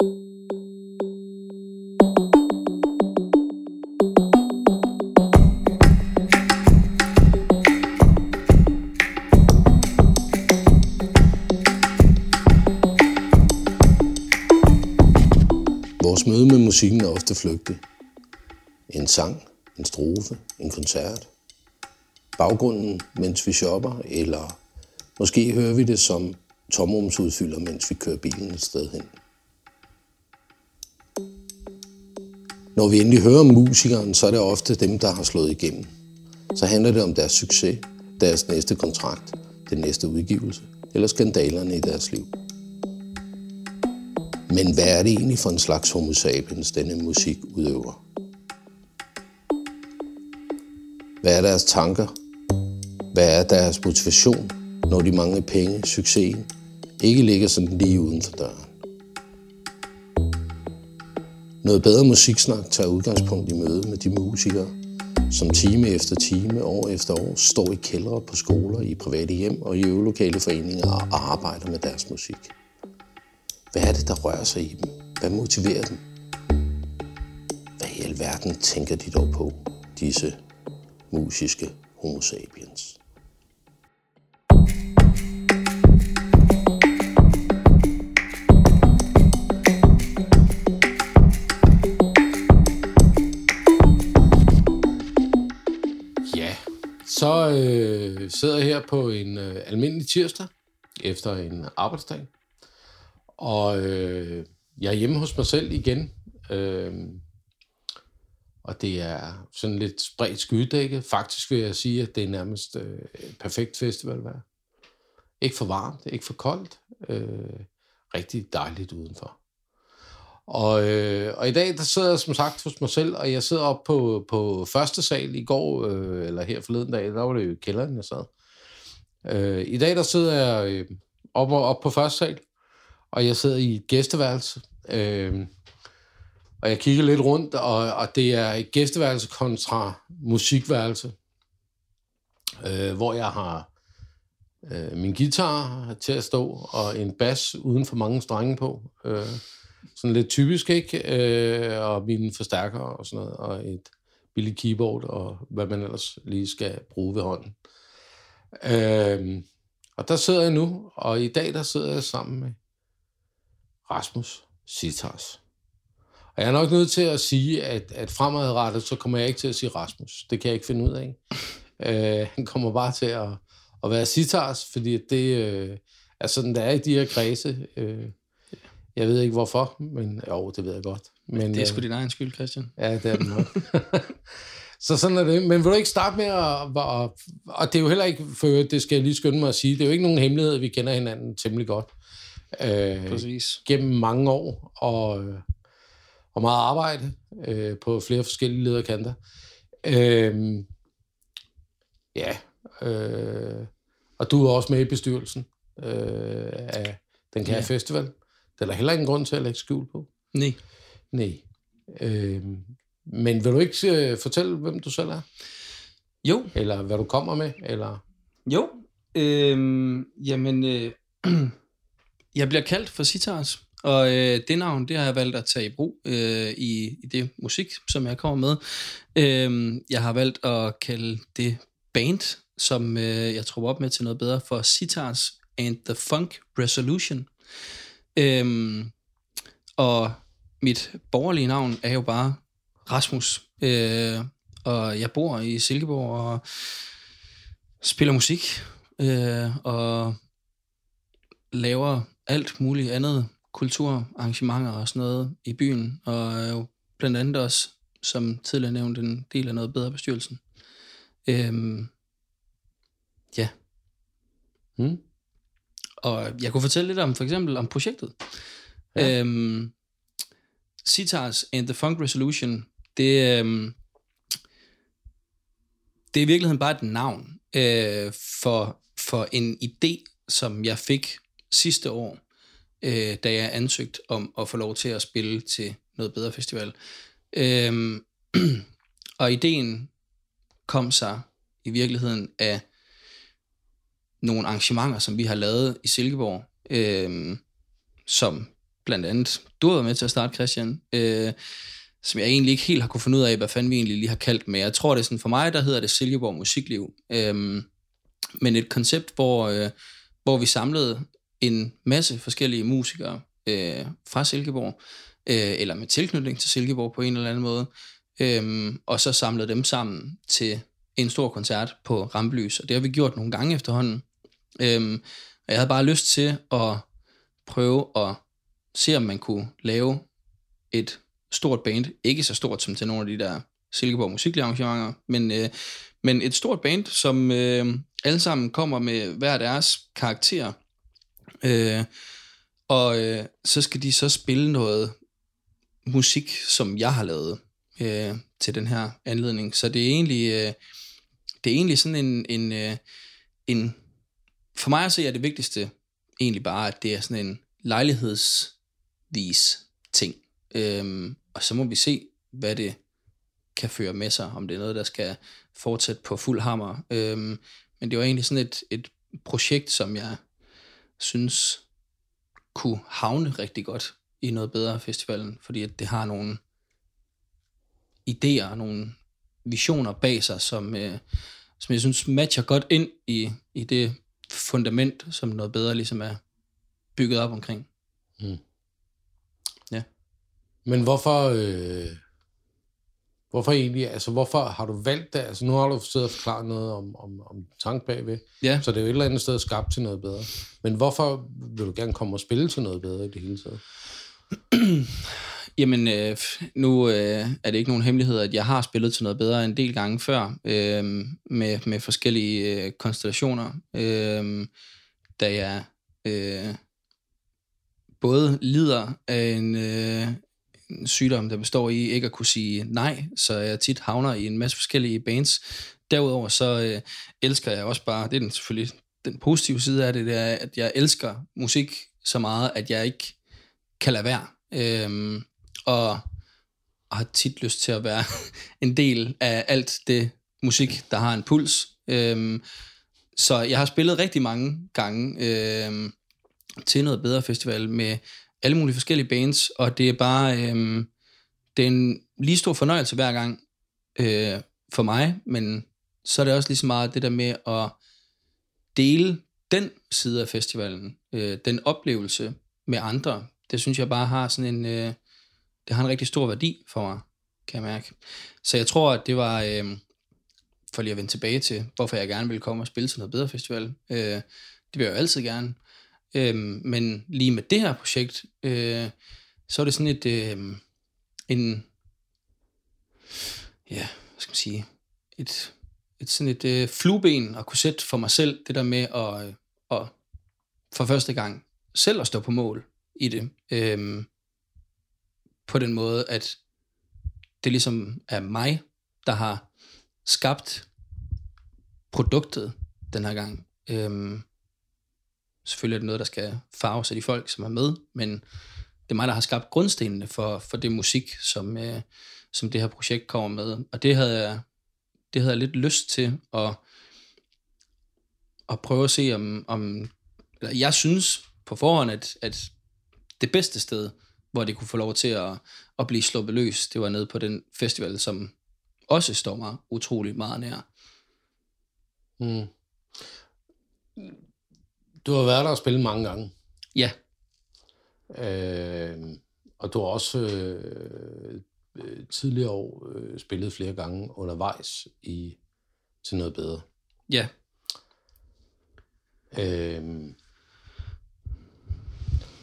Vores møde med musikken er ofte flygtig. En sang, en strofe, en koncert. Baggrunden, mens vi shopper, eller måske hører vi det som tomrumsudfylder, mens vi kører bilen et sted hen. Når vi endelig hører om musikeren, så er det ofte dem, der har slået igennem. Så handler det om deres succes, deres næste kontrakt, den næste udgivelse eller skandalerne i deres liv. Men hvad er det egentlig for en slags homo sapiens, denne musik udøver? Hvad er deres tanker? Hvad er deres motivation, når de mange penge, succesen, ikke ligger sådan lige uden for døren? Noget bedre musiksnak tager udgangspunkt i møde med de musikere, som time efter time, år efter år, står i kældre på skoler, i private hjem og i øvelokale foreninger og arbejder med deres musik. Hvad er det, der rører sig i dem? Hvad motiverer dem? Hvad i alverden tænker de dog på, disse musiske homo sapiens? Så øh, sidder jeg her på en øh, almindelig tirsdag efter en arbejdsdag. Og øh, jeg er hjemme hos mig selv igen. Øh, og det er sådan lidt spredt skydedække. Faktisk vil jeg sige, at det er nærmest øh, perfekt festivalvejr. Ikke for varmt, ikke for koldt. Øh, rigtig dejligt udenfor. Og, øh, og i dag, der sidder jeg som sagt hos mig selv, og jeg sidder op på, på første sal i går, øh, eller her forleden dag, der var det jo i kælderen, jeg sad. Øh, I dag, der sidder jeg øh, op, op på første sal, og jeg sidder i et gæsteværelse. Øh, og jeg kigger lidt rundt, og, og det er et gæsteværelse kontra musikværelse, øh, hvor jeg har øh, min guitar til at stå, og en bas uden for mange strenge på. Øh, sådan lidt typisk, ikke? Øh, og mine forstærkere og sådan noget, og et billigt keyboard, og hvad man ellers lige skal bruge ved hånden. Øh, og der sidder jeg nu, og i dag der sidder jeg sammen med Rasmus Sitars. Og jeg er nok nødt til at sige, at, at fremadrettet, så kommer jeg ikke til at sige Rasmus. Det kan jeg ikke finde ud af. Øh, han kommer bare til at, at være Sitars, fordi det øh, er sådan, der er i de her kredse. Øh, jeg ved ikke hvorfor, men jo, det ved jeg godt. Men, Det er sgu øh, din egen skyld, Christian. Ja, det er det nok. så sådan er det. Men vil du ikke starte med at... at og det er jo heller ikke, for det skal jeg lige skynde mig at sige, det er jo ikke nogen hemmelighed, at vi kender hinanden temmelig godt. Øh, Præcis. gennem mange år, og, øh, og meget arbejde øh, på flere forskellige lederkanter. Øh, ja, øh, og du er også med i bestyrelsen øh, af den kære Ja. festival. Det er der heller ingen grund til at lægge skjul på. Nej. Nej. Øh, men vil du ikke øh, fortælle, hvem du selv er? Jo, Eller hvad du kommer med? Eller... jo. Øhm, jamen, øh, jeg bliver kaldt for Sitars, og øh, det navn, det har jeg valgt at tage i brug øh, i, i det musik, som jeg kommer med. Øhm, jeg har valgt at kalde det band, som øh, jeg tror op med til noget bedre, for Sitars and the Funk Resolution. Øhm, og mit borgerlige navn er jo bare Rasmus, øh, og jeg bor i Silkeborg og spiller musik, øh, og laver alt muligt andet kulturarrangementer og sådan noget i byen, og er jo blandt andet også, som tidligere nævnt, en del af noget bedre bestyrelsen. Øhm, ja. Hmm? Og jeg kunne fortælle lidt om, for eksempel om projektet. Ja. Øhm, Sitars and the Funk Resolution, det, øhm, det er i virkeligheden bare et navn øh, for, for en idé, som jeg fik sidste år, øh, da jeg ansøgte om at få lov til at spille til noget bedre festival. Øhm, og ideen kom sig i virkeligheden af nogle arrangementer, som vi har lavet i Silkeborg, øh, som blandt andet du har været med til at starte, Christian, øh, som jeg egentlig ikke helt har kunne finde ud af, hvad fanden vi egentlig lige har kaldt med. Jeg tror, det er sådan, for mig, der hedder det Silkeborg Musikliv. Øh, men et koncept, hvor, øh, hvor vi samlede en masse forskellige musikere øh, fra Silkeborg, øh, eller med tilknytning til Silkeborg på en eller anden måde, øh, og så samlede dem sammen til en stor koncert på Ramblys, og det har vi gjort nogle gange efterhånden. Øh, og jeg havde bare lyst til at prøve at se, om man kunne lave et stort band, ikke så stort som til nogle af de der Silkeborg musikarrangementer, men, øh, men et stort band, som øh, alle sammen kommer med hver deres karakter, øh, og øh, så skal de så spille noget musik, som jeg har lavet øh, til den her anledning. Så det er egentlig, øh, det er egentlig sådan en, en, øh, en, for mig at se er det vigtigste egentlig bare, at det er sådan en lejlighedsvis ting. Øhm, og så må vi se, hvad det kan føre med sig, om det er noget, der skal fortsætte på fuld hammer. Øhm, men det var egentlig sådan et, et projekt, som jeg synes kunne havne rigtig godt i noget bedre festivalen, fordi at det har nogle idéer, nogle visioner bag sig, som, øh, som jeg synes matcher godt ind i, i det fundament, som noget bedre ligesom er bygget op omkring. Mm. Ja. Men hvorfor, øh, hvorfor egentlig, altså hvorfor har du valgt det? Altså nu har du siddet og forklaret noget om, om, om tank bagved, ja. så det er jo et eller andet sted skabt til noget bedre. Men hvorfor vil du gerne komme og spille til noget bedre i det hele taget? Jamen, øh, nu øh, er det ikke nogen hemmelighed, at jeg har spillet til noget bedre en del gange før, øh, med, med forskellige øh, konstellationer, øh, da jeg øh, både lider af en, øh, en sygdom, der består i ikke at kunne sige nej, så jeg tit havner i en masse forskellige bands. Derudover så øh, elsker jeg også bare, det er den selvfølgelig den positive side af det, det er, at jeg elsker musik så meget, at jeg ikke kan lade være. Øh, og, og har tit lyst til at være en del af alt det musik, der har en puls. Øhm, så jeg har spillet rigtig mange gange øhm, til noget bedre festival med alle mulige forskellige bands, og det er bare øhm, det er en lige stor fornøjelse hver gang øh, for mig, men så er det også lige så meget det der med at dele den side af festivalen, øh, den oplevelse med andre. Det synes jeg bare har sådan en, øh, det har en rigtig stor værdi for mig, kan jeg mærke. Så jeg tror, at det var, øh, for lige at vende tilbage til, hvorfor jeg gerne ville komme og spille til noget bedre festival. Øh, det vil jeg jo altid gerne. Øh, men lige med det her projekt, øh, så er det sådan et, øh, en, ja, hvad skal man sige, et, et sådan et øh, flueben at kunne sætte for mig selv, det der med at, øh, at for første gang selv at stå på mål i det. Øh, på den måde, at det ligesom er mig, der har skabt produktet den her gang. Øhm, selvfølgelig er det noget, der skal farves af de folk, som er med, men det er mig, der har skabt grundstenene for, for det musik, som, øh, som det her projekt kommer med. Og det havde jeg, det havde jeg lidt lyst til at, at prøve at se, om, om eller jeg synes på forhånd, at, at det bedste sted, hvor det kunne få lov til at, at blive sluppet løs. Det var nede på den festival, som også står mig utrolig meget nær. Mm. Du har været der og spillet mange gange. Ja. Øh, og du har også øh, tidligere år øh, spillet flere gange undervejs i til noget bedre. Ja. Øh,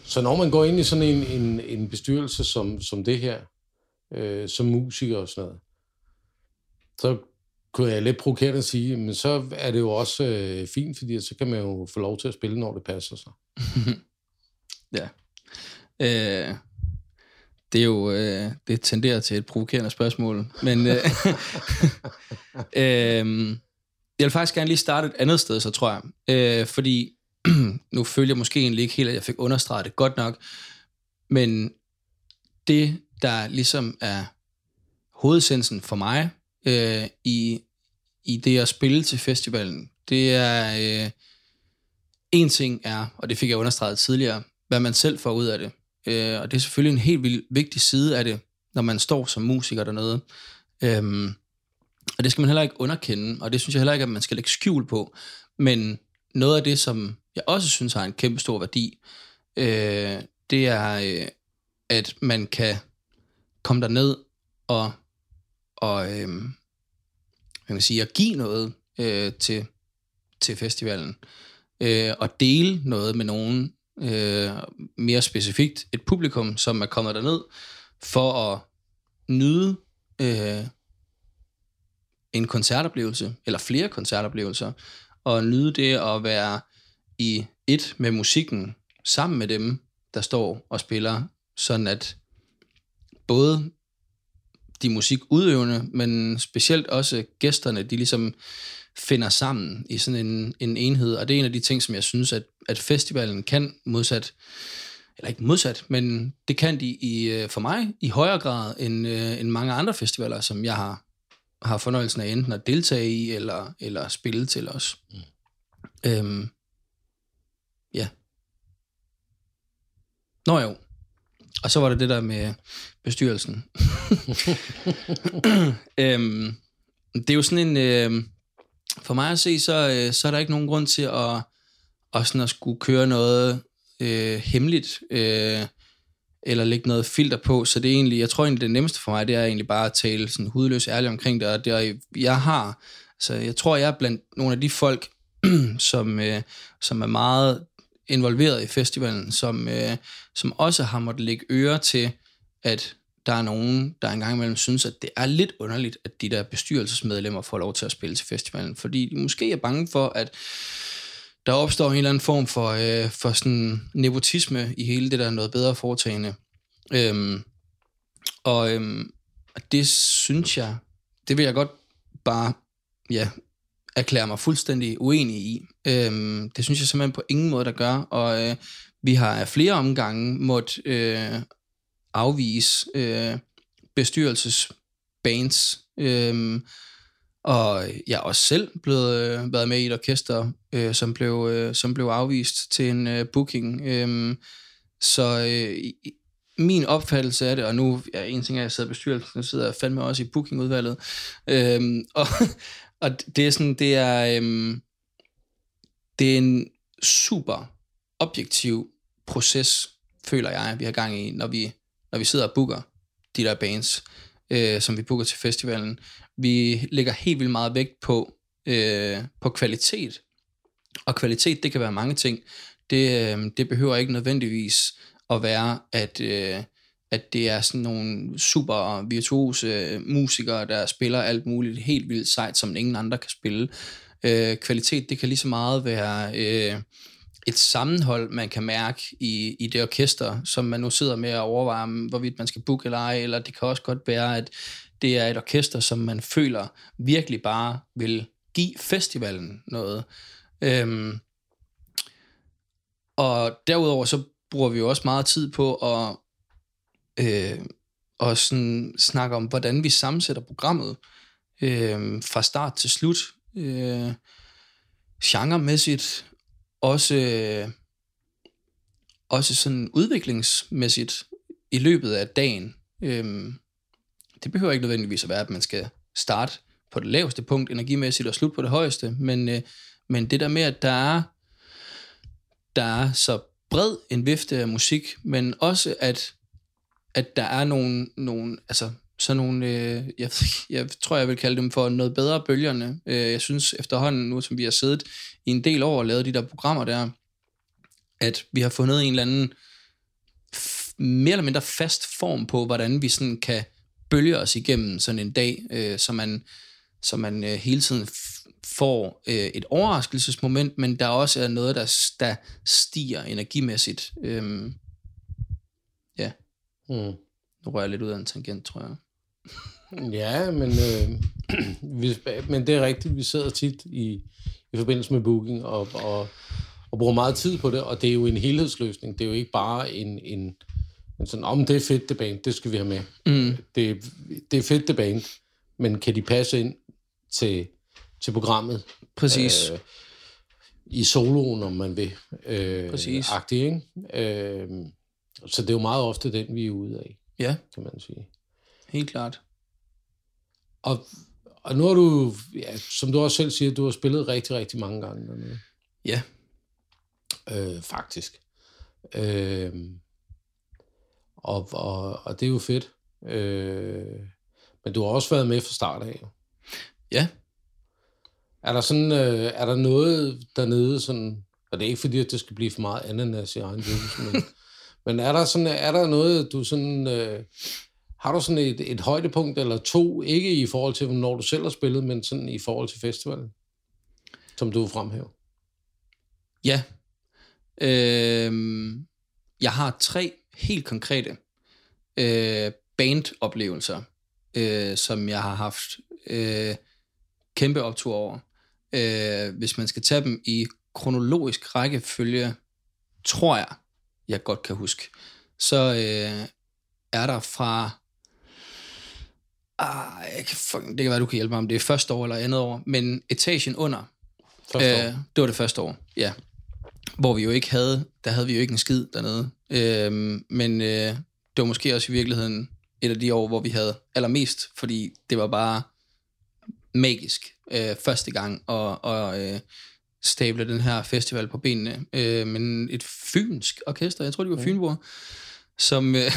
så når man går ind i sådan en, en, en bestyrelse som, som det her, øh, som musiker og sådan noget, så kunne jeg lidt provokerende sige, men så er det jo også øh, fint, fordi så kan man jo få lov til at spille, når det passer sig. ja. Øh, det er jo, øh, det tenderer til et provokerende spørgsmål, men øh, øh, jeg vil faktisk gerne lige starte et andet sted, så tror jeg, øh, fordi nu følger jeg måske egentlig ikke helt, at jeg fik understreget det godt nok, men det, der ligesom er hovedsensen for mig øh, i, i det at spille til festivalen, det er, øh, en ting er, og det fik jeg understreget tidligere, hvad man selv får ud af det. øh, og det er selvfølgelig en helt vild, vigtig side af det, når man står som musiker dernede. Øhm, og det skal man heller ikke underkende, og det synes jeg heller ikke, at man skal lægge skjul på. Men noget af det, som jeg også synes har en kæmpe stor værdi, øh, det er, øh, at man kan komme derned og, og øh, man kan sige, at give noget øh, til, til festivalen, øh, og dele noget med nogen, øh, mere specifikt et publikum, som er kommet derned for at nyde øh, en koncertoplevelse, eller flere koncertoplevelser, og nyde det at være i et med musikken, sammen med dem, der står og spiller, sådan at både de musikudøvende, men specielt også gæsterne, de ligesom finder sammen i sådan en, en enhed, og det er en af de ting, som jeg synes, at, at festivalen kan modsat, eller ikke modsat, men det kan de i, øh, for mig i højere grad end, øh, end mange andre festivaler, som jeg har, har fornøjelsen af enten at deltage i, eller, eller spille til os. Mm. Øhm, ja. Nå jo. Og så var det det der med bestyrelsen. øhm, det er jo sådan en... Øh, for mig at se, så, øh, så er der ikke nogen grund til at, at, sådan at skulle køre noget øh, hemmeligt, øh, eller lægge noget filter på, så det er egentlig, jeg tror egentlig, det nemmeste for mig, det er egentlig bare at tale sådan hudløs ærligt omkring det, og det er, jeg har, så jeg tror, jeg er blandt nogle af de folk, som, øh, som er meget involveret i festivalen, som, øh, som også har måttet lægge øre til, at der er nogen, der engang imellem synes, at det er lidt underligt, at de der bestyrelsesmedlemmer får lov til at spille til festivalen, fordi de måske er bange for, at der opstår en eller anden form for, øh, for sådan nepotisme i hele det der noget bedre foretagende. Øhm, og øhm, det synes jeg, det vil jeg godt bare ja, erklære mig fuldstændig uenig i. Øhm, det synes jeg simpelthen på ingen måde, der gør, og øh, vi har af flere omgange måtte øh, afvise øh, bestyrelsesbands, øh, og jeg er også selv blevet øh, været med i et orkester, øh, som, blev, øh, som blev afvist til en øh, booking. Øh, så øh, min opfattelse af det, og nu ja, en ting er, at jeg sidder i bestyrelsen, jeg sidder fandme også i bookingudvalget, øhm, og, og det er sådan, det er, øhm, det er en super objektiv proces, føler jeg, vi har gang i, når vi, når vi sidder og booker de der bands, øh, som vi booker til festivalen. Vi lægger helt vildt meget vægt på, øh, på kvalitet. Og kvalitet, det kan være mange ting. Det, øh, det behøver ikke nødvendigvis at være, at, øh, at det er sådan nogle super virtuose musikere, der spiller alt muligt helt vildt sejt, som ingen andre kan spille. Øh, kvalitet, det kan lige så meget være... Øh, et sammenhold, man kan mærke i, i det orkester, som man nu sidder med at overveje, hvorvidt man skal booke eller ej, eller det kan også godt være, at det er et orkester, som man føler virkelig bare vil give festivalen noget. Øhm, og derudover så bruger vi jo også meget tid på at, øh, og sådan snakke om, hvordan vi sammensætter programmet øh, fra start til slut. Øh, genremæssigt, også, øh, også sådan udviklingsmæssigt i løbet af dagen. Øh, det behøver ikke nødvendigvis at være, at man skal starte på det laveste punkt energimæssigt og slutte på det højeste, men, øh, men det der med, at der er, der er så bred en vifte af musik, men også at, at der er nogle, nogle altså sådan nogle, øh, jeg, jeg tror, jeg vil kalde dem for noget bedre bølgerne. Øh, jeg synes efterhånden, nu som vi har siddet i en del år og lavet de der programmer der, at vi har fundet en eller anden mere eller mindre fast form på, hvordan vi sådan kan bølge os igennem sådan en dag, øh, så man, så man øh, hele tiden får øh, et overraskelsesmoment, men der også er noget, der, der stiger energimæssigt. Øh, ja. Mm. Nu rører jeg lidt ud af en tangent, tror jeg. Ja, men, øh, vi, men det er rigtigt. Vi sidder tit i, i forbindelse med booking og, og, og bruger meget tid på det, og det er jo en helhedsløsning. Det er jo ikke bare en, en, en sådan, om det er fedt det band, det skal vi have med. Mm. Det, det er fedt det band, men kan de passe ind til, til programmet? Præcis. Øh, I soloen, om man vil. Øh, Præcis. Agtig, ikke? Øh, Så det er jo meget ofte den, vi er ude af, Ja, kan man sige. Helt klart. Og, og nu har du, ja, som du også selv siger, du har spillet rigtig, rigtig mange gange dernede. Ja, Øh, faktisk. Øh, og, og, og det er jo fedt. Øh, men du har også været med fra start af. ja. Er der sådan, øh, er der noget dernede sådan, og det er ikke fordi, at det skal blive for meget ananas i egen juice, men, men er der sådan, er der noget, du sådan, øh, har du sådan et, et højdepunkt eller to, ikke i forhold til, når du selv har spillet, men sådan i forhold til festivalen, som du fremhæver? Ja. Øh, jeg har tre helt konkrete øh, bandoplevelser, øh, som jeg har haft øh, kæmpe optur over. Øh, hvis man skal tage dem i kronologisk rækkefølge, tror jeg, jeg godt kan huske, så øh, er der fra... Ah, jeg kan, fucking- det kan være, du kan hjælpe mig om det er første år eller andet år, men etagen under, Første år. Øh, det var det første år, ja. Hvor vi jo ikke havde, der havde vi jo ikke en skid dernede. Øh, men øh, det var måske også i virkeligheden et af de år, hvor vi havde allermest, fordi det var bare magisk øh, første gang at, og, øh, stable den her festival på benene. Øh, men et fynsk orkester, jeg tror, de var Fynborg, som, øh,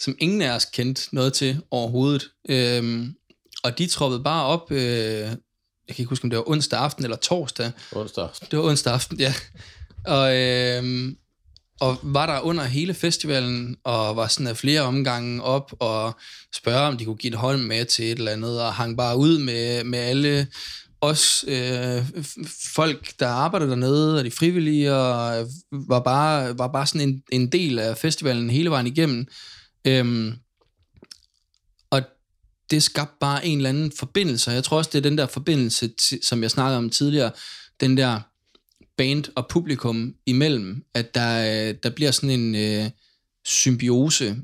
som ingen af os kendte noget til overhovedet. Øh, og de troppede bare op, øh, jeg kan ikke huske, om det var onsdag aften eller torsdag, Onsdag aften. det var onsdag aften, ja. Og, øhm, og var der under hele festivalen, og var sådan af flere omgange op, og spørge, om de kunne give et hold med til et eller andet, og hang bare ud med, med alle os øh, folk, der arbejder dernede, og de frivillige, og var bare, var bare sådan en, en del af festivalen hele vejen igennem. Øhm, og det skabte bare en eller anden forbindelse, jeg tror også, det er den der forbindelse, som jeg snakkede om tidligere, den der band og publikum imellem, at der, øh, der bliver sådan en øh, symbiose,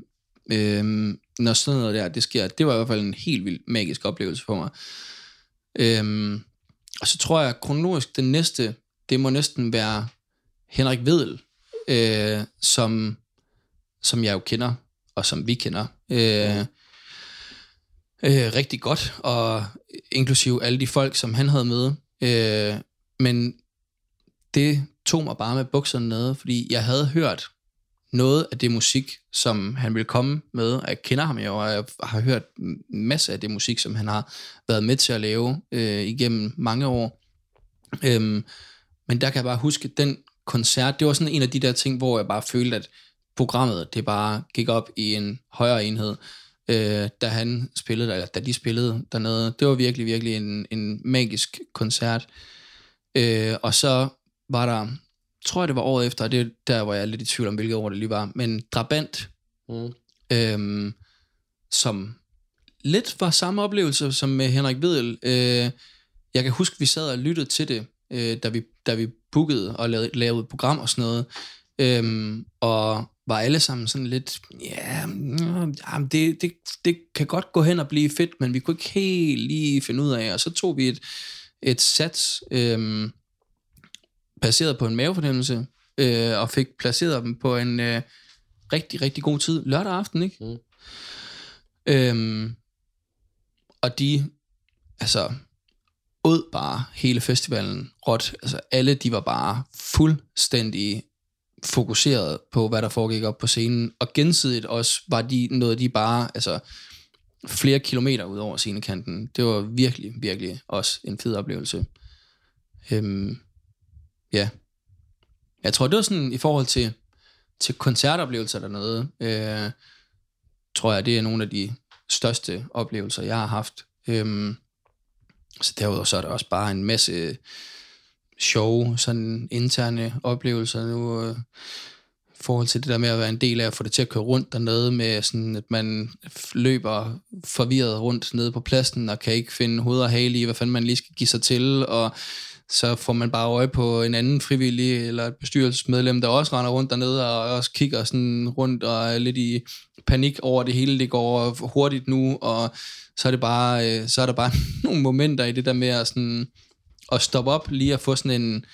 øh, når sådan noget der, det sker. Det var i hvert fald en helt vild magisk oplevelse for mig. Øh, og så tror jeg, kronologisk, den næste, det må næsten være Henrik Vedel, øh, som, som jeg jo kender, og som vi kender. Øh, øh, rigtig godt, og inklusive alle de folk, som han havde med. Øh, men det tog mig bare med bukserne nede, fordi jeg havde hørt noget af det musik, som han ville komme med. Jeg kender ham jo, og jeg har hørt en masse af det musik, som han har været med til at lave øh, igennem mange år. Øhm, men der kan jeg bare huske, at den koncert, det var sådan en af de der ting, hvor jeg bare følte, at programmet, det bare gik op i en højere enhed, øh, da han spillede, eller da de spillede dernede. Det var virkelig, virkelig en, en magisk koncert. Øh, og så var der, tror jeg det var året efter, og det er der, hvor jeg er lidt i tvivl om, hvilket år det lige var, men Drabant, Mm. øhm, som lidt var samme oplevelse som med Henrik Vedel. Øh, jeg kan huske, vi sad og lyttede til det, øh, da, vi, da vi bookede og lavede, lavede et program og sådan noget. Øhm, og var alle sammen sådan lidt, ja, mm, jamen, det, det, det kan godt gå hen og blive fedt, men vi kunne ikke helt lige finde ud af. Og så tog vi et, et sats, øhm, baseret på en mavefornemmelse, øh, og fik placeret dem på en øh, rigtig, rigtig god tid. Lørdag aften, ikke? Mm. Øhm, og de, altså, ud bare hele festivalen råt. Altså, alle, de var bare fuldstændig fokuseret på, hvad der foregik op på scenen, og gensidigt også var de noget, de bare, altså, flere kilometer ud over scenekanten. Det var virkelig, virkelig også en fed oplevelse. Øhm, ja. Jeg tror, det var sådan i forhold til, til koncertoplevelser dernede, øh, tror jeg, det er nogle af de største oplevelser, jeg har haft. Øhm, så derudover så er der også bare en masse sjove, sådan interne oplevelser nu, øh, i forhold til det der med at være en del af at få det til at køre rundt dernede, med sådan, at man løber forvirret rundt nede på pladsen, og kan ikke finde hoved og hale i, hvad fanden man lige skal give sig til, og så får man bare øje på en anden frivillig eller et bestyrelsesmedlem, der også render rundt dernede og også kigger sådan rundt og er lidt i panik over det hele, det går hurtigt nu, og så er det bare, øh, så er der bare nogle momenter i det der med at, sådan, at stoppe op, lige at få sådan en,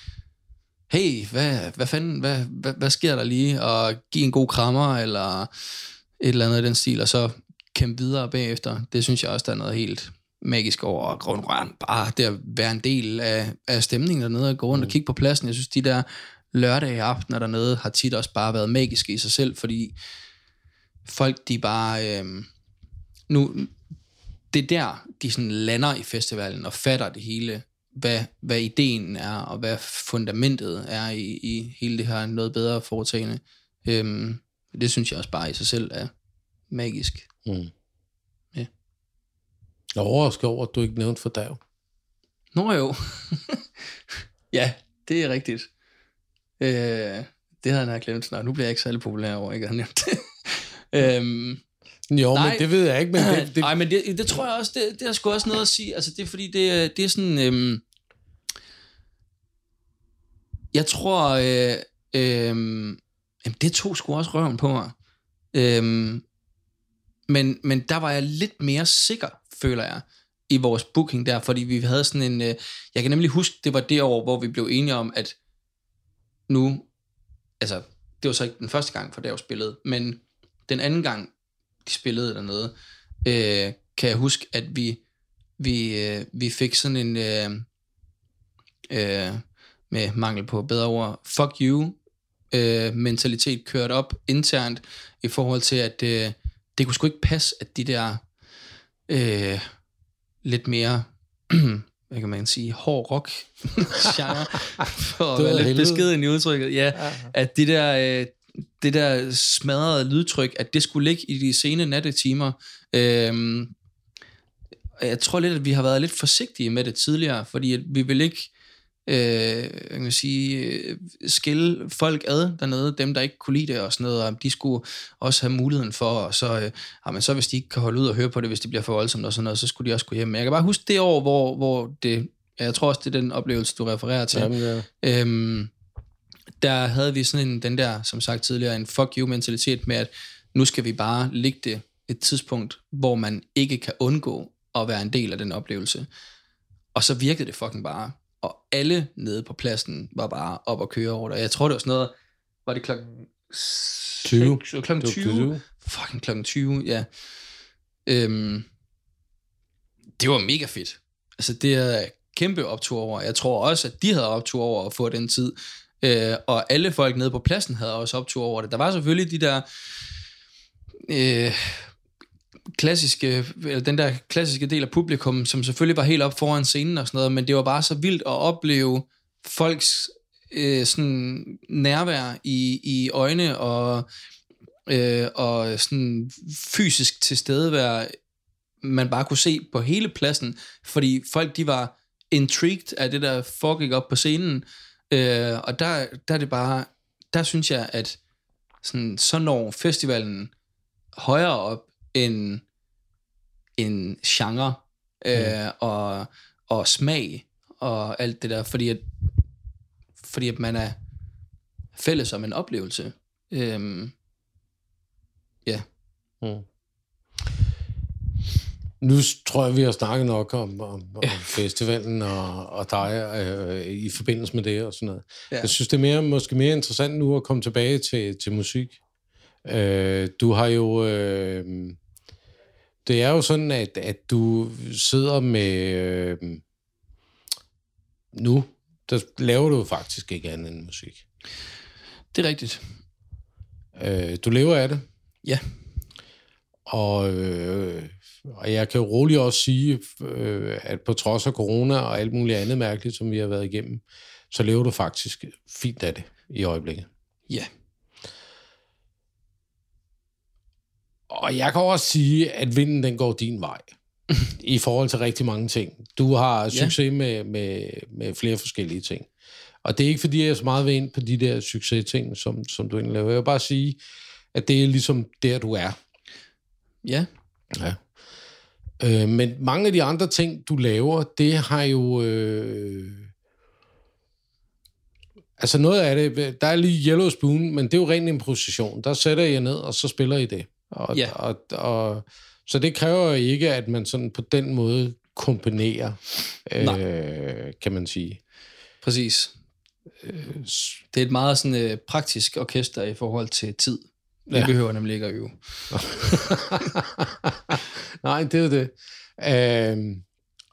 hey, hvad, hvad fanden, hvad, hvad, hvad sker der lige, og give en god krammer, eller et eller andet i den stil, og så kæmpe videre bagefter. Det synes jeg også, der er noget helt magisk over at gå rundt, bare det at være en del af, af stemningen dernede, og gå rundt mm. og kigge på pladsen. Jeg synes, de der lørdag aftener dernede har tit også bare været magiske i sig selv, fordi folk, de bare... Øh, nu, det er der, de sådan lander i festivalen og fatter det hele, hvad, hvad ideen er, og hvad fundamentet er i, i hele det her noget bedre foretagende. Øhm, det synes jeg også bare i sig selv er magisk. Mm. Ja. Jeg er overrasket over, at du ikke nævnte for dag. Nå jo. ja, det er rigtigt. Øh, det havde jeg glemt snart. Nu bliver jeg ikke særlig populær over, ikke at have nævnt det. øhm, jo, Nej. men det ved jeg ikke. Men det, det... Nej, men det, det tror jeg også, det, det har sgu også noget at sige. Altså, det er fordi, det, det er sådan... Øhm, jeg tror... Øh, øh, jamen, det tog sgu også røven på mig. Øh, men, men der var jeg lidt mere sikker, føler jeg, i vores booking der, fordi vi havde sådan en... Øh, jeg kan nemlig huske, det var det år, hvor vi blev enige om, at nu... Altså, det var så ikke den første gang, for det var spillet, men den anden gang, de spillede dernede, øh, kan jeg huske, at vi, vi, øh, vi fik sådan en, øh, øh, med mangel på bedre ord, fuck you øh, mentalitet kørt op internt i forhold til, at øh, det kunne sgu ikke passe, at de der øh, lidt mere, hvad kan man sige, hård rock genre, for at være lidt beskeden i udtrykket, ja, at de der, øh, det der smadrede lydtryk, at det skulle ligge i de sene nattetimer. Øhm, jeg tror lidt, at vi har været lidt forsigtige med det tidligere, fordi vi vil ikke øh, jeg kan sige, øh, skille folk ad dernede, dem der ikke kunne lide det og sådan noget, og de skulle også have muligheden for, og så, øh, jamen, så hvis de ikke kan holde ud og høre på det, hvis det bliver for voldsomt og sådan noget, så skulle de også gå hjem. Men jeg kan bare huske det år, hvor, hvor det, jeg tror også, det er den oplevelse, du refererer til. Jamen, ja. øhm, der havde vi sådan en, den der, som sagt tidligere, en fuck you mentalitet med, at nu skal vi bare ligge det et tidspunkt, hvor man ikke kan undgå at være en del af den oplevelse. Og så virkede det fucking bare. Og alle nede på pladsen var bare op og køre over det. Jeg tror, det var sådan noget, var det klokken 20? 6, klokken 20? 20. Fucking klokken 20, ja. Øhm, det var mega fedt. Altså, det er kæmpe optur over. Jeg tror også, at de havde optur over at få den tid. Øh, og alle folk nede på pladsen havde også optur over det. Der var selvfølgelig de der øh, klassiske, eller den der klassiske del af publikum, som selvfølgelig var helt op foran scenen og sådan noget, men det var bare så vildt at opleve folks øh, sådan nærvær i, i øjne og, øh, og sådan fysisk tilstedevær, man bare kunne se på hele pladsen, fordi folk de var intrigued af det, der foregik op på scenen, Øh, og der, der er det bare, der synes jeg, at sådan, så når festivalen højere op end en genre øh, mm. og, og smag og alt det der, fordi at, fordi at man er fælles om en oplevelse. Øh, ja. Mm. Nu tror jeg, vi har snakket nok om, om, om ja. festivalen og, og dig øh, i forbindelse med det og sådan noget. Ja. Jeg synes, det er mere, måske mere interessant nu at komme tilbage til, til musik. Øh, du har jo... Øh, det er jo sådan, at, at du sidder med... Øh, nu, der laver du faktisk ikke andet end musik. Det er rigtigt. Øh, du lever af det? Ja. Og... Øh, og jeg kan jo roligt også sige, øh, at på trods af corona og alt muligt andet mærkeligt, som vi har været igennem, så lever du faktisk fint af det i øjeblikket. Ja. Og jeg kan også sige, at vinden den går din vej i forhold til rigtig mange ting. Du har succes ja. med, med, med flere forskellige ting. Og det er ikke, fordi jeg er så meget ved ind på de der succes-ting, som, som du egentlig laver. Jeg vil bare sige, at det er ligesom der, du er. Ja. Ja. Øh, men mange af de andre ting, du laver, det har jo... Øh, altså noget af det, der er lige Yellow Spoon, men det er jo ren improvisation. Der sætter jeg ned, og så spiller I det. Og, ja. og, og, så det kræver ikke, at man sådan på den måde kombinerer, øh, kan man sige. Præcis. Det er et meget sådan, øh, praktisk orkester i forhold til tid. Vi Ja. behøver nemlig ikke at øve. Nej, det er det. Øhm,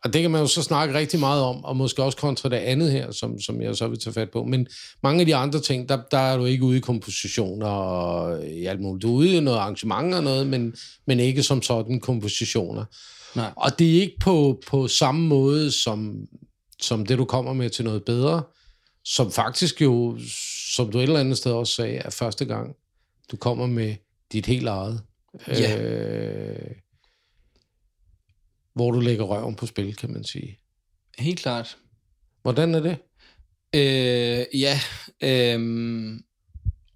og det kan man jo så snakke rigtig meget om, og måske også kontra det andet her, som, som jeg så vil tage fat på. Men mange af de andre ting, der, der er du ikke ude i kompositioner og i alt muligt. Du er ude i noget arrangement og noget, men, men ikke som sådan kompositioner. Nej. Og det er ikke på, på samme måde som, som det, du kommer med til noget bedre, som faktisk jo, som du et eller andet sted også sagde, er første gang, du kommer med dit helt eget. Ja. Øh, hvor du lægger røven på spil, kan man sige. Helt klart. Hvordan er det? Øh, ja, øh,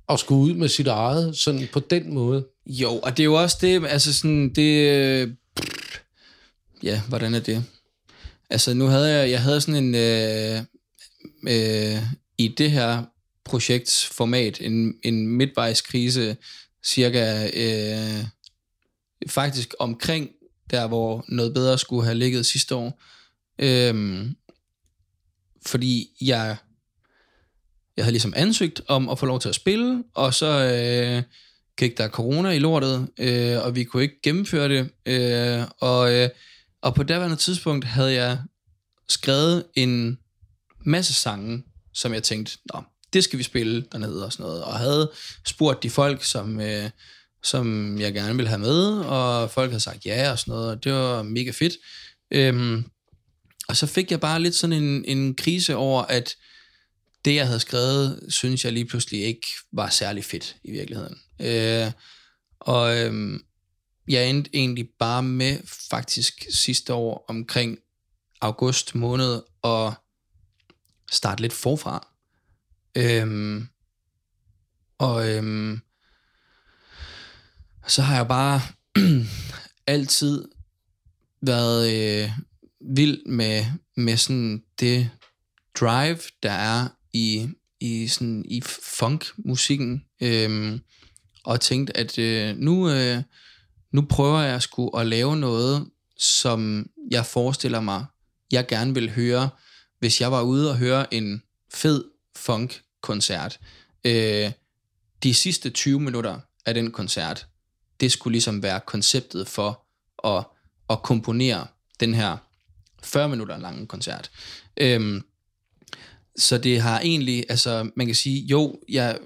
At skulle ud med sit eget, sådan på den måde. jo, og det er jo også det, altså sådan, det, øh, ja, hvordan er det? Altså, nu havde jeg, jeg havde sådan en, øh, øh, i det her projektsformat, en, en midtvejskrise, cirka, øh, faktisk omkring der, hvor noget bedre skulle have ligget sidste år. Øhm, fordi jeg, jeg havde ligesom ansøgt om at få lov til at spille, og så øh, gik der corona i lortet, øh, og vi kunne ikke gennemføre det. Øh, og, øh, og på daværende tidspunkt havde jeg skrevet en masse sange, som jeg tænkte, Nå, det skal vi spille dernede og sådan noget. Og havde spurgt de folk, som, øh, som jeg gerne ville have med, og folk havde sagt ja og sådan noget, og det var mega fedt. Øhm, og så fik jeg bare lidt sådan en, en krise over, at det, jeg havde skrevet, synes jeg lige pludselig ikke var særlig fedt i virkeligheden. Øh, og øhm, jeg endte egentlig bare med faktisk sidste år omkring august måned at starte lidt forfra. Øhm, og øhm, så har jeg bare altid været øh, vild med, med sådan det drive, der er i, i, sådan, i funk-musikken. Øhm, og tænkt, at øh, nu, øh, nu prøver jeg sgu at lave noget, som jeg forestiller mig, jeg gerne vil høre, hvis jeg var ude og høre en fed funk-koncert. Øh, de sidste 20 minutter af den koncert, det skulle ligesom være konceptet for at, at komponere den her 40 minutter lange koncert. Øhm, så det har egentlig, altså man kan sige, jo, jeg,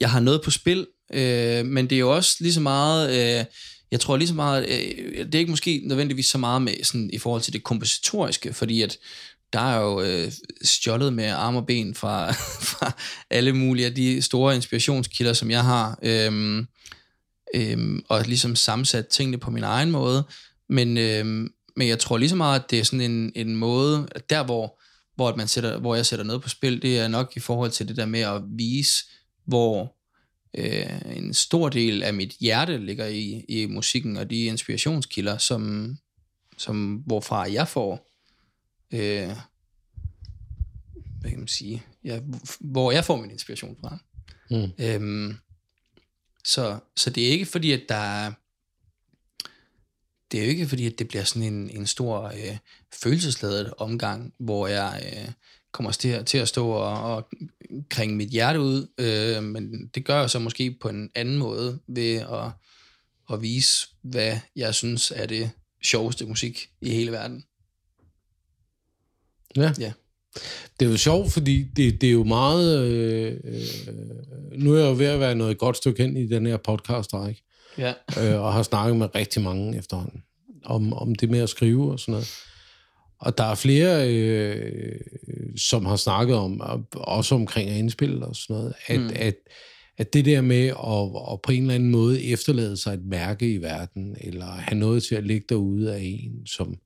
jeg har noget på spil, øh, men det er jo også lige så meget, øh, jeg tror lige så meget, øh, det er ikke måske nødvendigvis så meget med sådan, i forhold til det kompositoriske, fordi at der er jo øh, stjålet med arme og ben fra, fra alle mulige af de store inspirationskilder, som jeg har, øhm, øhm, og ligesom sammensat tingene på min egen måde, men, øhm, men jeg tror lige så meget, at det er sådan en, en måde, der hvor, hvor, man sætter, hvor jeg sætter noget på spil, det er nok i forhold til det der med at vise, hvor øh, en stor del af mit hjerte ligger i, i musikken og de inspirationskilder, som, som hvorfra jeg får øh, hvad kan man sige, ja, hvor jeg får min inspiration fra. Mm. Øhm, så, så det er ikke fordi, at der er, det er jo ikke fordi, at det bliver sådan en, en stor øh, følelsesladet omgang, hvor jeg øh, kommer til, til at stå og, og kringe mit hjerte ud, øh, men det gør jeg så måske på en anden måde ved at, at vise, hvad jeg synes er det sjoveste musik i hele verden. Ja. Ja. Det er jo sjovt, fordi det, det er jo meget... Øh, øh, nu er jeg jo ved at være noget godt stykke hen i den her podcast række, Ja. øh, og har snakket med rigtig mange efterhånden om, om det med at skrive og sådan noget. Og der er flere, øh, som har snakket om, og også omkring at indspille og sådan noget, at, mm. at, at det der med at, at på en eller anden måde efterlade sig et mærke i verden, eller have noget til at ligge derude af en, som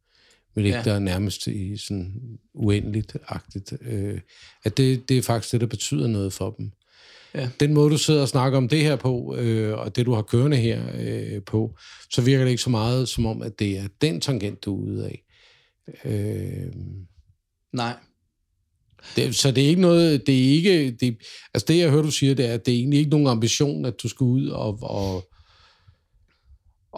vil ligge Ja. der nærmest i sådan uendeligt-agtigt, øh, at det, det er faktisk det, der betyder noget for dem. Ja. Den måde, du sidder og snakker om det her på, øh, og det, du har kørende her øh, på, så virker det ikke så meget som om, at det er den tangent, du er ude af. Øh, Nej. det, så det er ikke noget, det er ikke, det, altså det jeg hører, du siger, det er, at det er egentlig ikke nogen ambition, at du skal ud og, og,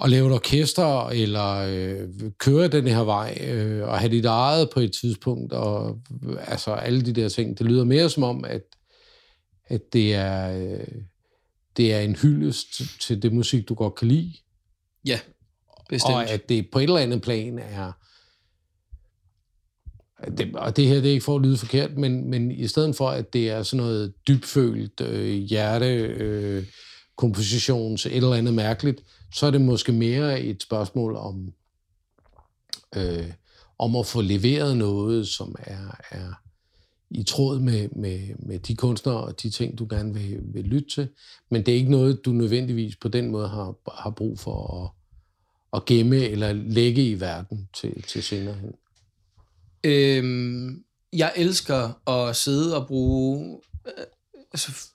at lave et orkester, eller øh, køre den her vej, øh, og have dit eget på et tidspunkt, og altså alle de der ting. Det lyder mere som om, at, at det er... Øh, det er en hyldest til det musik, du godt kan lide. Ja, bestemt. Og at det på et eller andet plan er... Det, og det her, det er ikke for at lyde forkert, men, men i stedet for, at det er sådan noget dybfølt øh, hjerte, øh, kompositions, et eller andet mærkeligt, så er det måske mere et spørgsmål om, øh, om at få leveret noget, som er, er i tråd med, med, med de kunstnere og de ting, du gerne vil, vil lytte til. Men det er ikke noget, du nødvendigvis på den måde har, har brug for at, at gemme eller lægge i verden til, til senere hen. Øhm, jeg elsker at sidde og bruge øh, altså,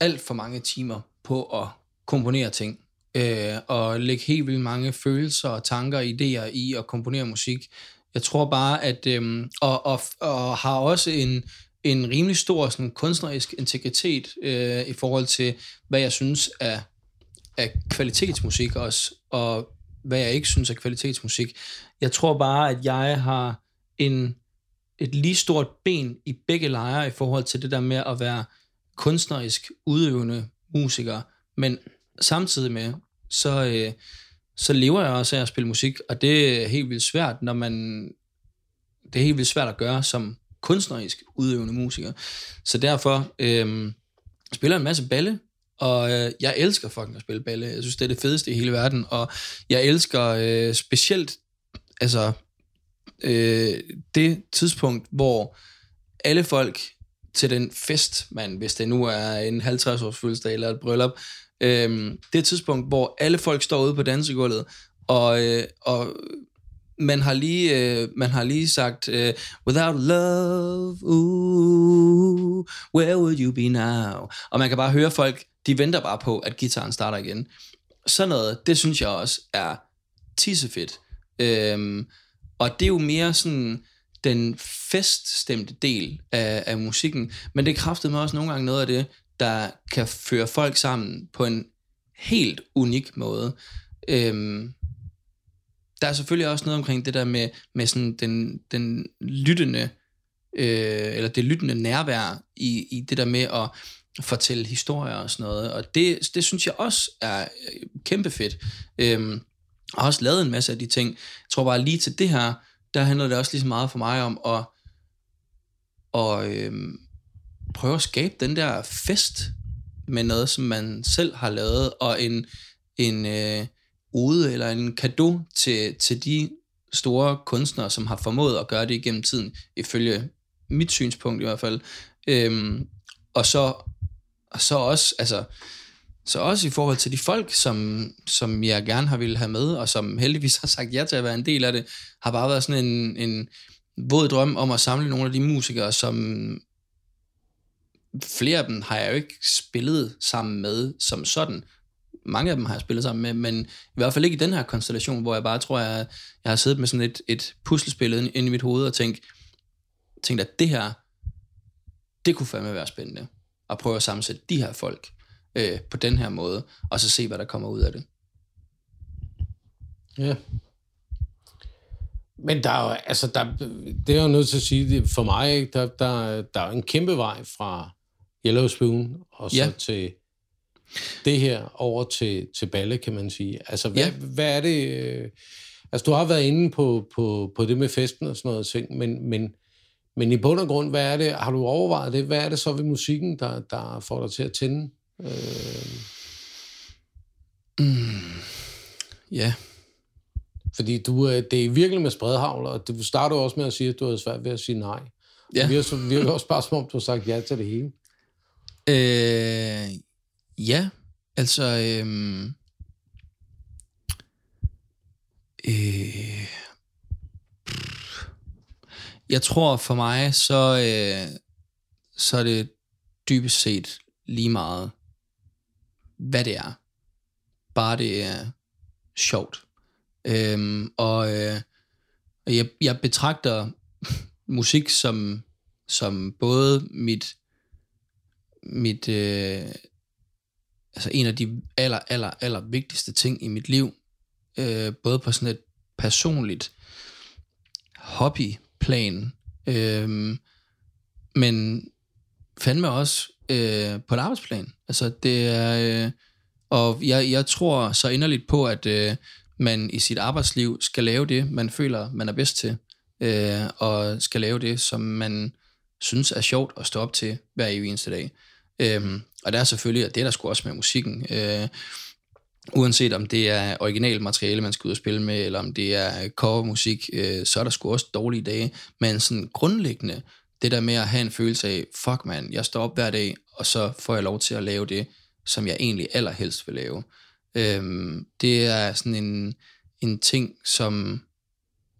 alt for mange timer på at komponere ting. Øh, og lægge helt vildt mange følelser og tanker og idéer i at komponere musik. Jeg tror bare, at... Øh, og, og, og har også en, en rimelig stor sådan, kunstnerisk integritet øh, i forhold til, hvad jeg synes er, er kvalitetsmusik også, og hvad jeg ikke synes er kvalitetsmusik. Jeg tror bare, at jeg har en, et lige stort ben i begge lejre i forhold til det der med at være kunstnerisk udøvende musiker, men samtidig med, så, øh, så lever jeg også af at spille musik, og det er helt vildt svært, når man... Det er helt vildt svært at gøre som kunstnerisk udøvende musiker. Så derfor øh, spiller jeg en masse balle, og øh, jeg elsker fucking at spille balle. Jeg synes, det er det fedeste i hele verden, og jeg elsker øh, specielt altså, øh, det tidspunkt, hvor alle folk til den fest, man, hvis det nu er en 50-års fødselsdag eller et bryllup, Øhm, det er et tidspunkt, hvor alle folk står ude på dansegulvet, og, øh, og man har lige, øh, man har lige sagt, øh, without love, ooh, where would you be now? Og man kan bare høre folk, de venter bare på, at gitaren starter igen. Sådan noget, det synes jeg også er tissefedt. Øhm, og det er jo mere sådan den feststemte del af, af musikken, men det kræftede mig også nogle gange noget af det, der kan føre folk sammen på en helt unik måde. Øhm, der er selvfølgelig også noget omkring det der med, med sådan den, den lyttende, øh, eller det lyttende nærvær i, i det der med at fortælle historier og sådan noget. Og det, det synes jeg også er øh, kæmpe fedt. Øhm, jeg har også lavet en masse af de ting. Jeg tror bare lige til det her, der handler det også lige så meget for mig om at, og, øhm, prøve at skabe den der fest med noget, som man selv har lavet, og en, en øh, ude eller en kado til, til de store kunstnere, som har formået at gøre det igennem tiden, ifølge mit synspunkt i hvert fald. Øhm, og så, og så også, altså, så også i forhold til de folk, som, som jeg gerne har ville have med, og som heldigvis har sagt ja til at være en del af det, har bare været sådan en, en våd drøm om at samle nogle af de musikere, som flere af dem har jeg jo ikke spillet sammen med som sådan. Mange af dem har jeg spillet sammen med, men i hvert fald ikke i den her konstellation, hvor jeg bare tror, jeg, jeg har siddet med sådan et, et puslespil inde i mit hoved og tænkt, tænkt, at det her, det kunne fandme være spændende. At prøve at sammensætte de her folk øh, på den her måde, og så se, hvad der kommer ud af det. Ja. Men der er jo, altså, der, det er jo nødt til at sige, for mig, der, der, der er en kæmpe vej fra Yellow Spoon, og så ja. til det her over til, til Balle, kan man sige. Altså, hvad, ja. hvad er det... Øh, altså, du har været inde på, på, på det med festen og sådan noget ting, men, men, men i bund og grund, hvad er det, har du overvejet det? Hvad er det så ved musikken, der, der får dig til at tænde? Øh... Mm. Ja. Fordi du, øh, det er virkelig med spredhavl, og du startede også med at sige, at du havde svært ved at sige nej. Ja. Vi har, vi har også bare som om, du har sagt ja til det hele. Øh, ja, altså... Øh, øh, jeg tror for mig, så, øh, så er det dybest set lige meget, hvad det er. Bare det er sjovt. Øhm, og øh, jeg, jeg betragter musik som, som både mit mit, øh, altså en af de aller, aller, aller vigtigste ting i mit liv, øh, både på sådan et personligt hobbyplan, øh, men fandme også øh, på et arbejdsplan. Altså det er, øh, og jeg, jeg tror så inderligt på, at øh, man i sit arbejdsliv skal lave det, man føler, man er bedst til, øh, og skal lave det, som man synes er sjovt at stå op til hver eneste dag. Øh, og der er selvfølgelig, og det er der sgu også med musikken, øh, uanset om det er originalt materiale, man skal ud og spille med, eller om det er covermusik, øh, så er der sgu også dårlige dage. Men sådan grundlæggende, det der med at have en følelse af, fuck man, jeg står op hver dag, og så får jeg lov til at lave det, som jeg egentlig allerhelst vil lave. Øhm, det er sådan en, en ting, som,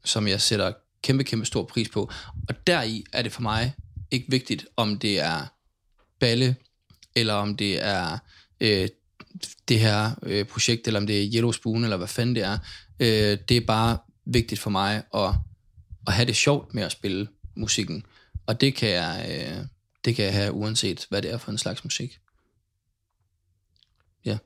som jeg sætter kæmpe, kæmpe stor pris på. Og deri er det for mig ikke vigtigt, om det er balle, eller om det er øh, det her øh, projekt, eller om det er Yellow Spoon, eller hvad fanden det er. Øh, det er bare vigtigt for mig at, at have det sjovt med at spille musikken. Og det kan jeg, øh, det kan jeg have uanset, hvad det er for en slags musik. Ja.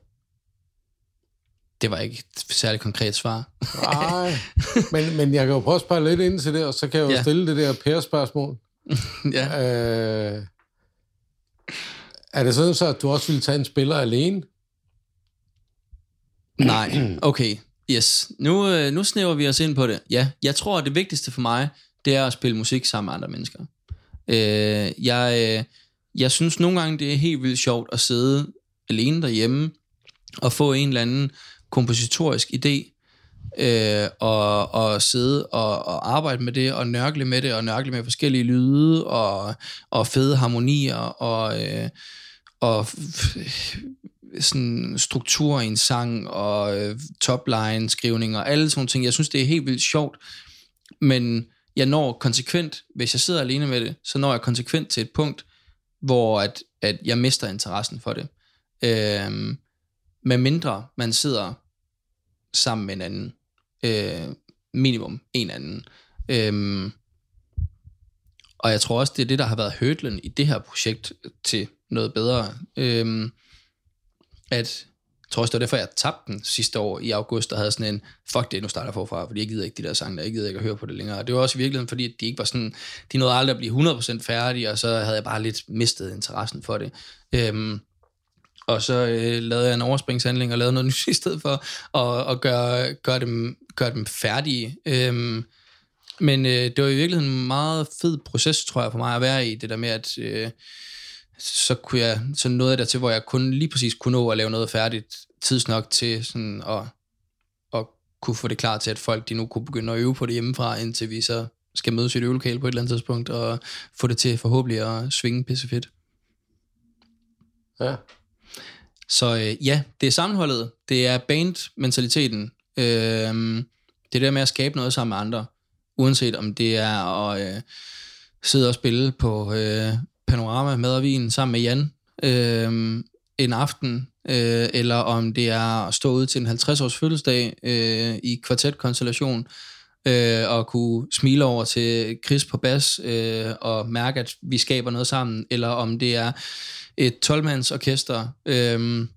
Det var ikke et særligt konkret svar. Nej, men, men jeg kan jo prøve at spørge lidt ind til det, og så kan jeg jo ja. stille det der Per-spørgsmål. ja. Øh, er det sådan så, at du også vil tage en spiller alene? Nej, okay. Yes. Nu, øh, nu snæver vi os ind på det. Ja, jeg tror, at det vigtigste for mig, det er at spille musik sammen med andre mennesker. Øh, jeg, øh, jeg synes nogle gange, det er helt vildt sjovt at sidde alene derhjemme og få en eller anden kompositorisk idé, øh, og, og sidde og, og arbejde med det, og nørkle med det, og nørkle med forskellige lyde, og, og fede harmonier, og, øh, og sådan struktur i en sang, og øh, topline skrivning, og alle sådan ting. Jeg synes, det er helt vildt sjovt, men jeg når konsekvent, hvis jeg sidder alene med det, så når jeg konsekvent til et punkt, hvor at, at jeg mister interessen for det. Øh, med mindre man sidder sammen med en anden. Øh, minimum en anden. Øh, og jeg tror også, det er det, der har været hødlen i det her projekt til noget bedre. Øh, at tror også, det var derfor, jeg tabte den sidste år i august, der havde sådan en, fuck det, nu starter jeg forfra, fordi jeg gider ikke de der sange, der jeg gider ikke at høre på det længere. Og det var også i virkeligheden, fordi de ikke var sådan, de nåede aldrig at blive 100% færdige, og så havde jeg bare lidt mistet interessen for det. Øhm, og så øh, lavede jeg en overspringshandling og lavede noget nyt i stedet for at, at gøre, gøre, dem, gøre dem færdige. Øhm, men øh, det var i virkeligheden en meget fed proces, tror jeg, for mig at være i, det der med, at øh, så kunne jeg, så nåede jeg der til, hvor jeg kun lige præcis kunne nå at lave noget færdigt tidsnok til sådan at, at kunne få det klar til, at folk de nu kunne begynde at øve på det hjemmefra, indtil vi så skal mødes i et øvelokale på et eller andet tidspunkt, og få det til forhåbentlig at svinge pisse fedt. Ja. Så øh, ja, det er sammenholdet, det er band-mentaliteten, øh, det er der med at skabe noget sammen med andre, uanset om det er at øh, sidde og spille på øh, Panorama Mad og Vin sammen med Jan øh, en aften, øh, eller om det er at stå ude til en 50-års fødselsdag øh, i kvartetkonstellation, øh, og kunne smile over til Chris på bas, øh, og mærke, at vi skaber noget sammen, eller om det er et 12-mands orkester, øh,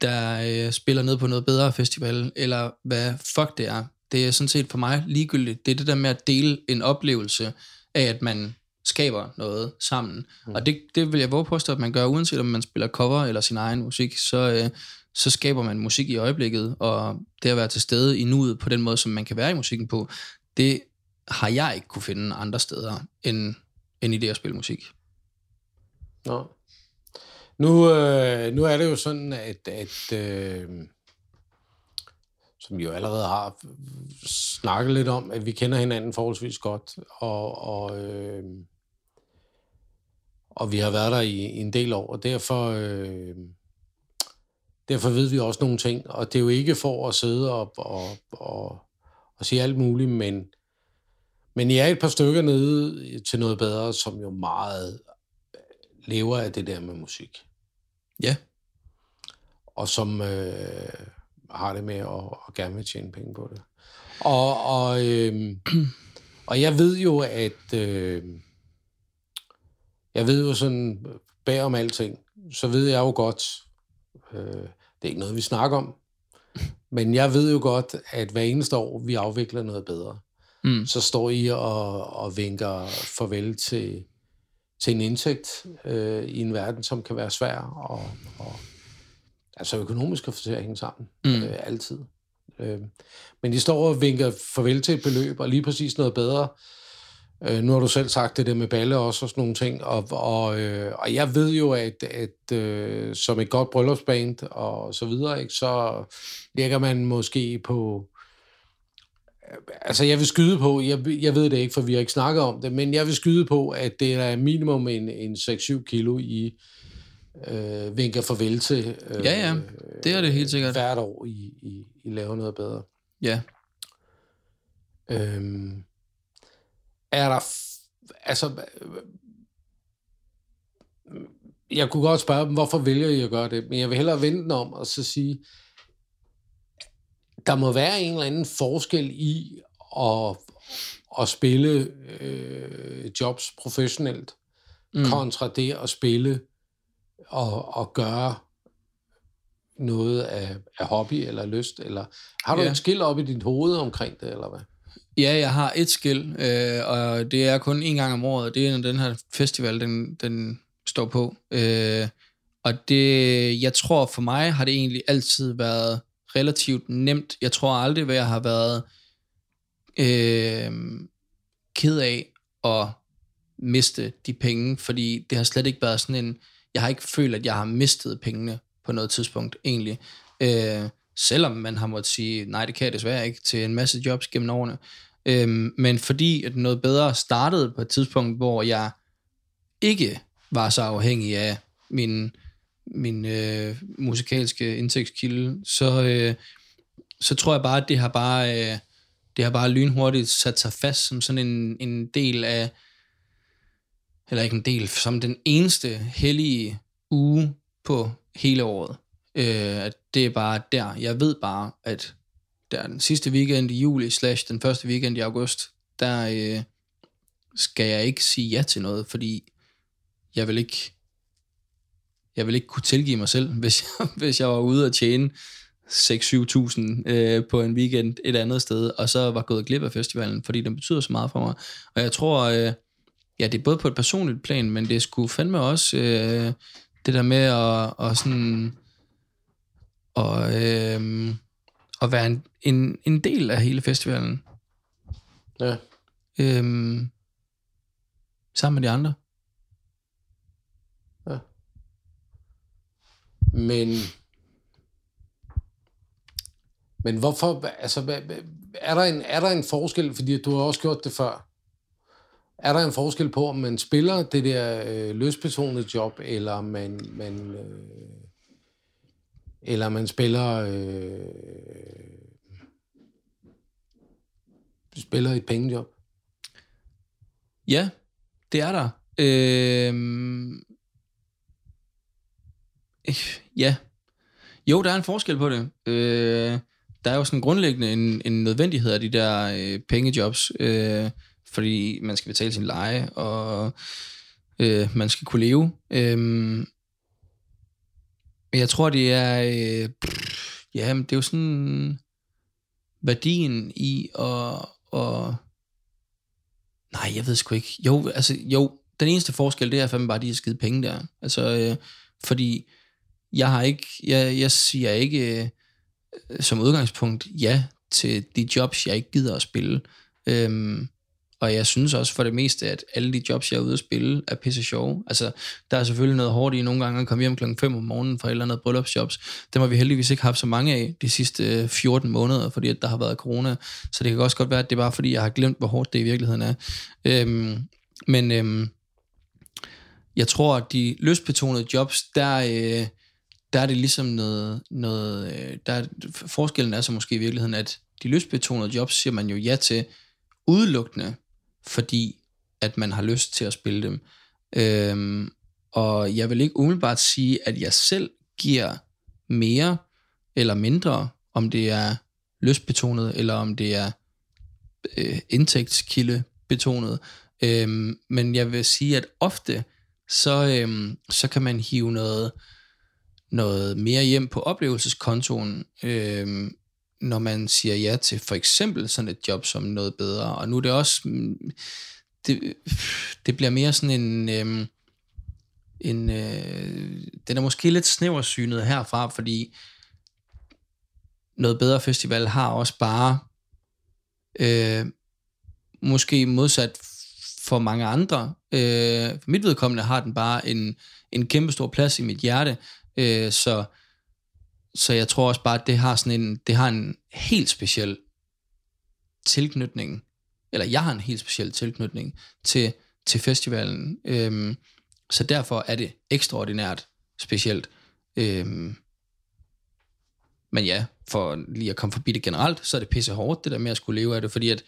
der øh, spiller ned på noget bedre festival, eller hvad fuck det er. Det er sådan set for mig ligegyldigt. Det er det der med at dele en oplevelse af, at man skaber noget sammen. Mm. Og det, det vil jeg våge påstå, at man gør, uanset om man spiller cover eller sin egen musik, så, øh, så skaber man musik i øjeblikket, og det at være til stede i nuet på den måde, som man kan være i musikken på, det har jeg ikke kunne finde andre steder, end, end i det at spille musik. Nå. Nu, øh, nu er det jo sådan, at, at øh, som vi jo allerede har snakket lidt om, at vi kender hinanden forholdsvis godt, og, og øh, og vi har været der i, i en del år, og derfor, øh, derfor ved vi også nogle ting. Og det er jo ikke for at sidde og, og, og, og sige alt muligt, men, men I er et par stykker nede til noget bedre, som jo meget lever af det der med musik. Ja. Og som øh, har det med at, at gerne vil tjene penge på det. Og, og, øh, og jeg ved jo, at... Øh, jeg ved jo sådan, bag om alting, så ved jeg jo godt, Øh, det er ikke noget, vi snakker om. Men jeg ved jo godt, at hver eneste år, vi afvikler noget bedre, mm. så står I og, og vinker farvel til, til en indtægt øh, i en verden, som kan være svær og, og altså økonomisk at få til at hænge sammen. Mm. Øh, altid. Øh, men de står og vinker farvel til et beløb, og lige præcis noget bedre. Øh, nu har du selv sagt det der med balle også og sådan nogle ting, og, og, øh, og jeg ved jo, at, at øh, som et godt bryllupsband og så videre, ikke, så ligger man måske på... Altså, jeg vil skyde på, jeg, jeg ved det ikke, for vi har ikke snakket om det, men jeg vil skyde på, at det er minimum en, en 6-7 kilo i øh, vinker farvel til. Øh, ja, ja, det er det helt sikkert. Hvert år, I, I, I laver noget bedre. Ja. Øhm, er der... Altså... Jeg kunne godt spørge dem, hvorfor vælger I at gøre det? Men jeg vil hellere vente den om og så sige, der må være en eller anden forskel i at, at spille øh, jobs professionelt, mm. kontra det at spille og, og gøre noget af, af hobby eller lyst? Eller har du ja. et skill op i dit hoved omkring det, eller hvad? Ja, jeg har et skill, øh, og det er kun en gang om året. Det er, når den her festival, den, den står på. Øh, og det, jeg tror for mig har det egentlig altid været relativt nemt. Jeg tror aldrig, at jeg har været øh, ked af at miste de penge, fordi det har slet ikke været sådan en, jeg har ikke følt, at jeg har mistet pengene på noget tidspunkt egentlig. Øh, selvom man har måttet sige, nej, det kan jeg desværre ikke, til en masse jobs gennem årene. Øhm, men fordi at noget bedre startede på et tidspunkt, hvor jeg ikke var så afhængig af min, min øh, musikalske indtægtskilde, så, øh, så tror jeg bare, at det har bare, øh, det har bare lynhurtigt sat sig fast som sådan en, en del af, eller ikke en del, som den eneste hellige uge på hele året. Øh, at det er bare der. Jeg ved bare, at der den sidste weekend i juli, slash den første weekend i august, der øh, skal jeg ikke sige ja til noget, fordi jeg vil ikke jeg vil ikke kunne tilgive mig selv, hvis jeg, hvis jeg var ude og tjene 6-7.000 øh, på en weekend et andet sted, og så var gået glip af festivalen, fordi den betyder så meget for mig. Og jeg tror, øh, ja, det er både på et personligt plan, men det skulle fandme også øh, det der med at, og sådan og, øh, at være en, en, en del af hele festivalen. Ja. Øh, sammen med de andre. Ja. Men men hvorfor, altså, er der, en, er der en forskel, fordi du har også gjort det før, er der en forskel på, om man spiller det der øh, løsbetonede job, eller man, man øh, eller man spiller øh, spiller et pengejob? Ja, det er der. Øh, ja. Jo, der er en forskel på det. Øh, der er jo sådan grundlæggende en, en nødvendighed af de der øh, pengejobs, øh, fordi man skal betale sin leje, og øh, man skal kunne leve. Øh, men jeg tror, det er... Øh, ja, det er jo sådan... Værdien i at, Og, Nej, jeg ved sgu ikke. Jo, altså, jo, den eneste forskel, det er fandme bare at de har skide penge der. Altså, øh, fordi jeg har ikke... Jeg, jeg siger ikke øh, som udgangspunkt ja til de jobs, jeg ikke gider at spille. Øhm, og jeg synes også for det meste, at alle de jobs, jeg er ude at spille, er pisse sjove. Altså, der er selvfølgelig noget hårdt i nogle gange at komme hjem klokken 5 om morgenen fra et eller andet bryllupsjobs. Dem har vi heldigvis ikke haft så mange af de sidste øh, 14 måneder, fordi at der har været corona. Så det kan også godt være, at det er bare fordi, jeg har glemt, hvor hårdt det i virkeligheden er. Øhm, men øhm, jeg tror, at de løsbetonede jobs, der, øh, der er det ligesom noget, noget øh, der, forskellen er så måske i virkeligheden, at de løsbetonede jobs siger man jo ja til udelukkende fordi at man har lyst til at spille dem. Øhm, og jeg vil ikke umiddelbart sige, at jeg selv giver mere eller mindre, om det er lystbetonet, eller om det er øh, indtægtskilde betonet. Øhm, men jeg vil sige, at ofte, så, øhm, så kan man hive noget, noget mere hjem på oplevelseskontoen, øhm, når man siger ja til for eksempel sådan et job som noget bedre. Og nu er det også, mm, det, det bliver mere sådan en, øh, en øh, den er måske lidt snæversynet herfra, fordi noget bedre festival har også bare øh, måske modsat for mange andre. Øh, for mit vedkommende har den bare en, en kæmpe stor plads i mit hjerte, øh, så, så jeg tror også bare, at det har sådan en, det har en helt speciel tilknytning, eller jeg har en helt speciel tilknytning til, til festivalen. Øhm, så derfor er det ekstraordinært specielt. Øhm, men ja, for lige at komme forbi det generelt, så er det pisse hårdt, det der med at skulle leve af det, fordi at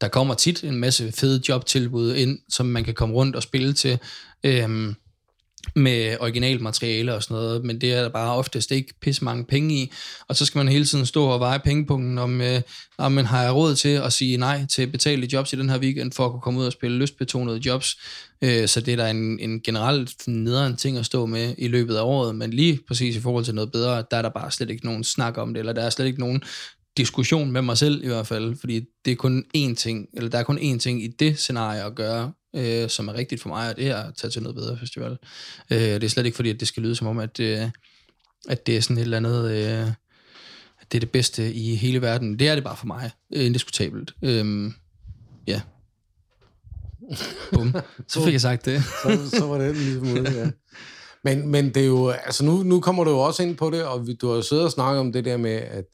der kommer tit en masse fede jobtilbud ind, som man kan komme rundt og spille til. Øhm, med originalmateriale og sådan noget, men det er der bare oftest ikke pisse mange penge i, og så skal man hele tiden stå og veje pengepunkten, om, øh, om man har råd til at sige nej til betalte jobs i den her weekend, for at kunne komme ud og spille lystbetonede jobs, øh, så det er da en, en generelt nederen ting at stå med i løbet af året, men lige præcis i forhold til noget bedre, der er der bare slet ikke nogen snak om det, eller der er slet ikke nogen diskussion med mig selv i hvert fald, fordi det er kun én ting, eller der er kun én ting i det scenarie at gøre, øh, som er rigtigt for mig, og det er at tage til noget bedre festival. Øh, det er slet ikke fordi, at det skal lyde som om, at, øh, at det er sådan et eller andet, øh, at det er det bedste i hele verden. Det er det bare for mig, øh, indiskutabelt. Øh, ja. Bum. Så fik jeg sagt det. så, så var det ligesom ude, ja. Men, men det er jo, altså nu, nu kommer du jo også ind på det, og du har jo siddet og snakket om det der med, at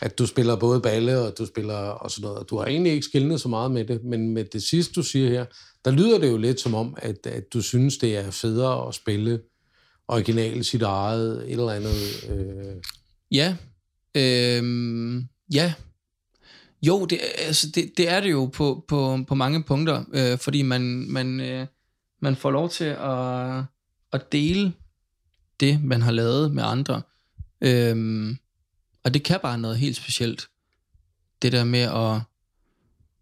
at du spiller både balle og du spiller og sådan noget. Du har egentlig ikke skilnet så meget med det, men med det sidste, du siger her, der lyder det jo lidt som om, at, at du synes, det er federe at spille originalt sit eget, et eller andet. Øh... Ja. Øh, ja. Jo, det, altså, det, det er det jo på, på, på mange punkter, øh, fordi man, man, øh, man får lov til at, at dele det, man har lavet med andre. Øh, og det kan bare noget helt specielt. Det der med at...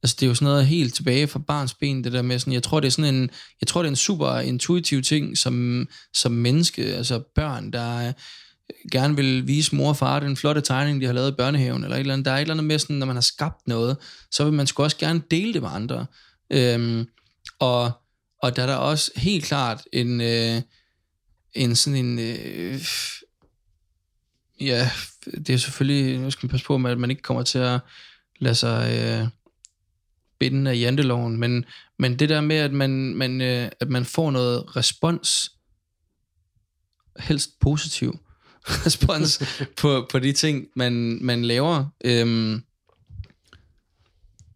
Altså det er jo sådan noget helt tilbage fra barns ben, det der med sådan, jeg tror det er sådan en, jeg tror det er en super intuitiv ting, som, som menneske, altså børn, der øh, gerne vil vise mor og far den flotte tegning, de har lavet i børnehaven, eller et eller andet. Der er et eller andet med sådan, når man har skabt noget, så vil man sgu også gerne dele det med andre. Øhm, og, og der er der også helt klart en, øh, en sådan en, øh, ja, det er selvfølgelig, nu skal man passe på, med, at man ikke kommer til at lade sig øh, bindende af janteloven, men, men det der med, at man, man, øh, at man får noget respons, helst positiv respons på, på de ting, man, man laver, øhm,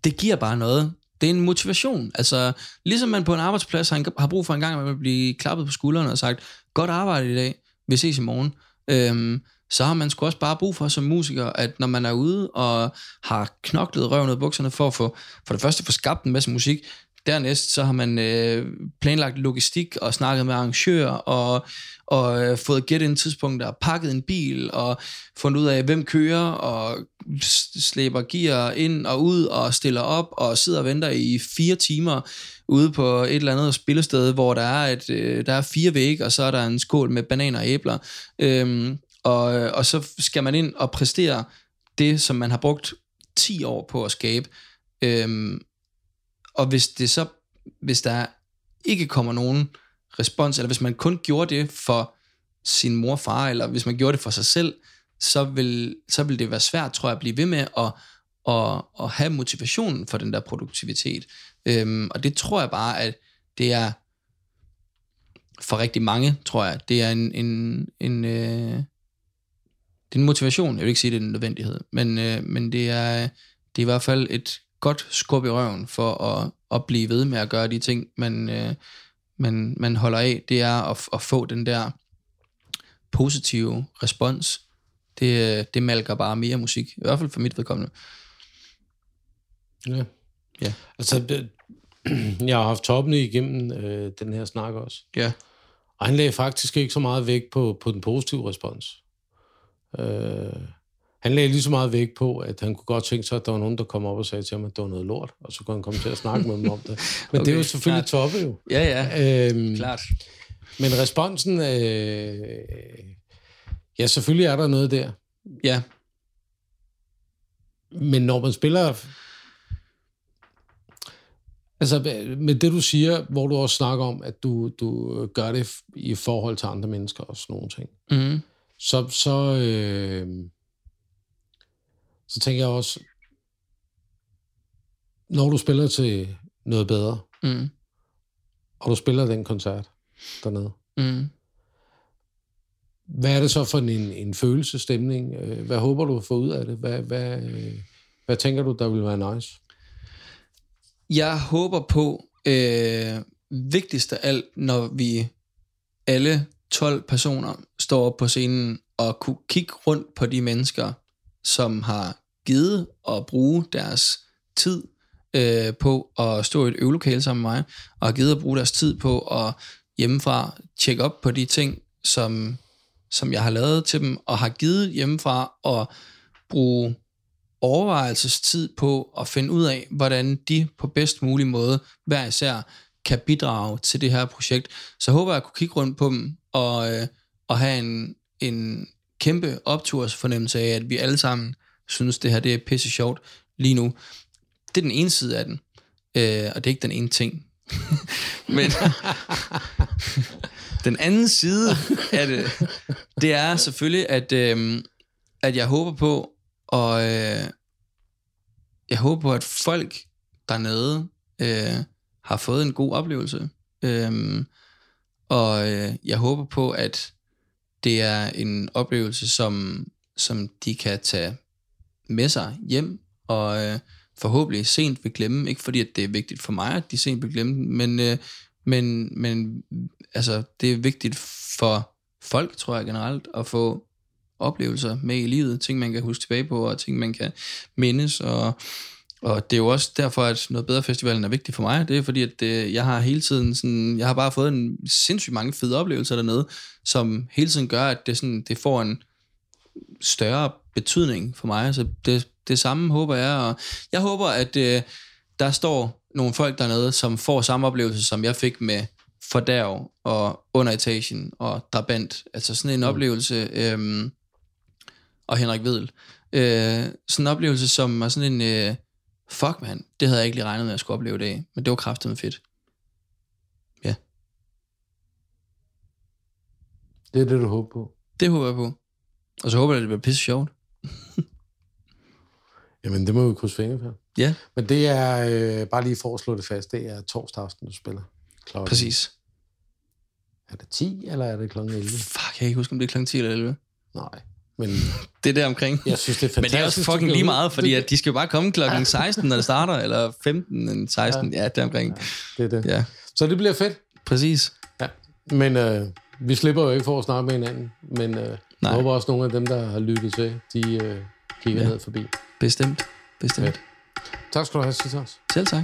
det giver bare noget. Det er en motivation. Altså, ligesom man på en arbejdsplads har, har brug for en gang, at man bliver blive klappet på skulderen og sagt, godt arbejde i dag, vi ses i morgen. Øhm, så har man sgu også bare brug for som musiker, at når man er ude og har knoklet røven ud af bukserne for at få, for det første få skabt en masse musik, dernæst så har man øh, planlagt logistik og snakket med arrangører og, og øh, fået gæt en tidspunkt og pakket en bil og fundet ud af, hvem kører og slæber gear ind og ud og stiller op og sidder og venter i fire timer ude på et eller andet spillested, hvor der er, et, øh, der er fire vægge, og så er der en skål med bananer og æbler. Øhm, og, øh, og så skal man ind og præstere det, som man har brugt 10 år på at skabe. Øhm, og hvis det så, hvis der ikke kommer nogen respons, eller hvis man kun gjorde det for sin mor og far, eller hvis man gjorde det for sig selv, så vil, så vil det være svært, tror jeg, at blive ved med at, at, at have motivationen for den der produktivitet. Øhm, og det tror jeg bare, at det er for rigtig mange, tror jeg, det er en, en, en, øh, det er en motivation. Jeg vil ikke sige, at det er en nødvendighed, men, øh, men det, er, det er i hvert fald et godt skub i røven for at, at blive ved med at gøre de ting, man, øh, man, man holder af. Det er at, at få den der positive respons. Det, det malker bare mere musik, i hvert fald for mit vedkommende. Ja. ja. Altså, det, jeg har haft toppen igennem øh, den her snak også. Ja. Og han lagde faktisk ikke så meget vægt på, på den positive respons. Øh, han lagde lige så meget vægt på, at han kunne godt tænke sig, at der var nogen, der kom op og sagde til ham, at det var noget lort, og så kunne han komme til at snakke med dem om det. Men okay, det er jo selvfølgelig klart. toppe jo. Ja, ja, øhm, klart. Men responsen, øh, Ja, selvfølgelig er der noget der. Ja, Men når man spiller... Altså, med det du siger, hvor du også snakker om, at du, du gør det i forhold til andre mennesker og sådan nogle ting, mm, så, så, øh, så tænker jeg også, når du spiller til noget bedre, mm, og du spiller den koncert dernede, mm. hvad er det så for en, en følelsestemning? Øh, Hvad håber du at få ud af det? Hvad, hvad, hvad tænker du, der vil være nice? Jeg håber på, øh, vigtigst af alt, når vi alle 12 personer står op på scenen og kunne kigge rundt på de mennesker, som har givet at bruge deres tid øh, på at stå i et øvelokale sammen med mig, og har givet at bruge deres tid på at hjemmefra tjekke op på de ting, som, som jeg har lavet til dem, og har givet hjemmefra at bruge overvejelsestid på at finde ud af, hvordan de på bedst mulig måde hver især kan bidrage til det her projekt. Så håber jeg at kunne kigge rundt på dem og, øh, og have en, en kæmpe optursfornemmelse af, at vi alle sammen synes, det her det er pisse sjovt lige nu. Det er den ene side af den, øh, og det er ikke den ene ting. Men den anden side af det, det er selvfølgelig, at, øh, at jeg håber på, og øh, jeg håber på, at folk dernede øh, har fået en god oplevelse. Øh, og øh, jeg håber på, at det er en oplevelse, som, som de kan tage med sig hjem, og øh, forhåbentlig sent vil glemme. Ikke fordi, at det er vigtigt for mig, at de sent vil glemme den, men, øh, men, men altså, det er vigtigt for folk, tror jeg generelt, at få oplevelser med i livet, ting man kan huske tilbage på, og ting man kan mindes, og, og det er jo også derfor, at noget bedre festivalen er vigtig for mig, det er fordi, at det, jeg har hele tiden sådan, jeg har bare fået en sindssygt mange fede oplevelser dernede, som hele tiden gør, at det, sådan, det får en større betydning for mig, så det, det samme håber jeg, og jeg håber, at øh, der står nogle folk dernede, som får samme oplevelse, som jeg fik med Fordærv og Underetagen og Drabant, altså sådan en mm. oplevelse, øhm, og Henrik Vedel. Øh, sådan en oplevelse, som er sådan en, øh, fuck man, det havde jeg ikke lige regnet med, at jeg skulle opleve det af, men det var kraftigt fedt. Ja, Det er det, du håber på. det håber jeg på. Og så håber jeg, at det bliver pisse sjovt. Jamen, det må vi krydse fingre for. Ja, Men det er, øh, bare lige for at slå det fast, det er torsdag aften, du spiller. Klokken, præcis. Er det 10, eller er det klokken 11? Fuck, jeg kan ikke huske, om det er kl. 10 eller 11. Nej, men Det er der omkring. jeg synes, det er fantastisk. Men det er også fucking lige meget, fordi det, at de skal jo bare komme klokken 16, når det starter, eller 15, eller 16, ja, der omkring. det er det. Ja, Så det bliver fedt. præcis. Ja. Men øh, vi slipper jo ikke for at snakke med hinanden. Men øh, jeg håber også, nogle af dem, der har lyttet til, de øh, kigger Ja. ned forbi. Bestemt. Bestemt. Fedt. Tak skal du have, Citas. Selv tak.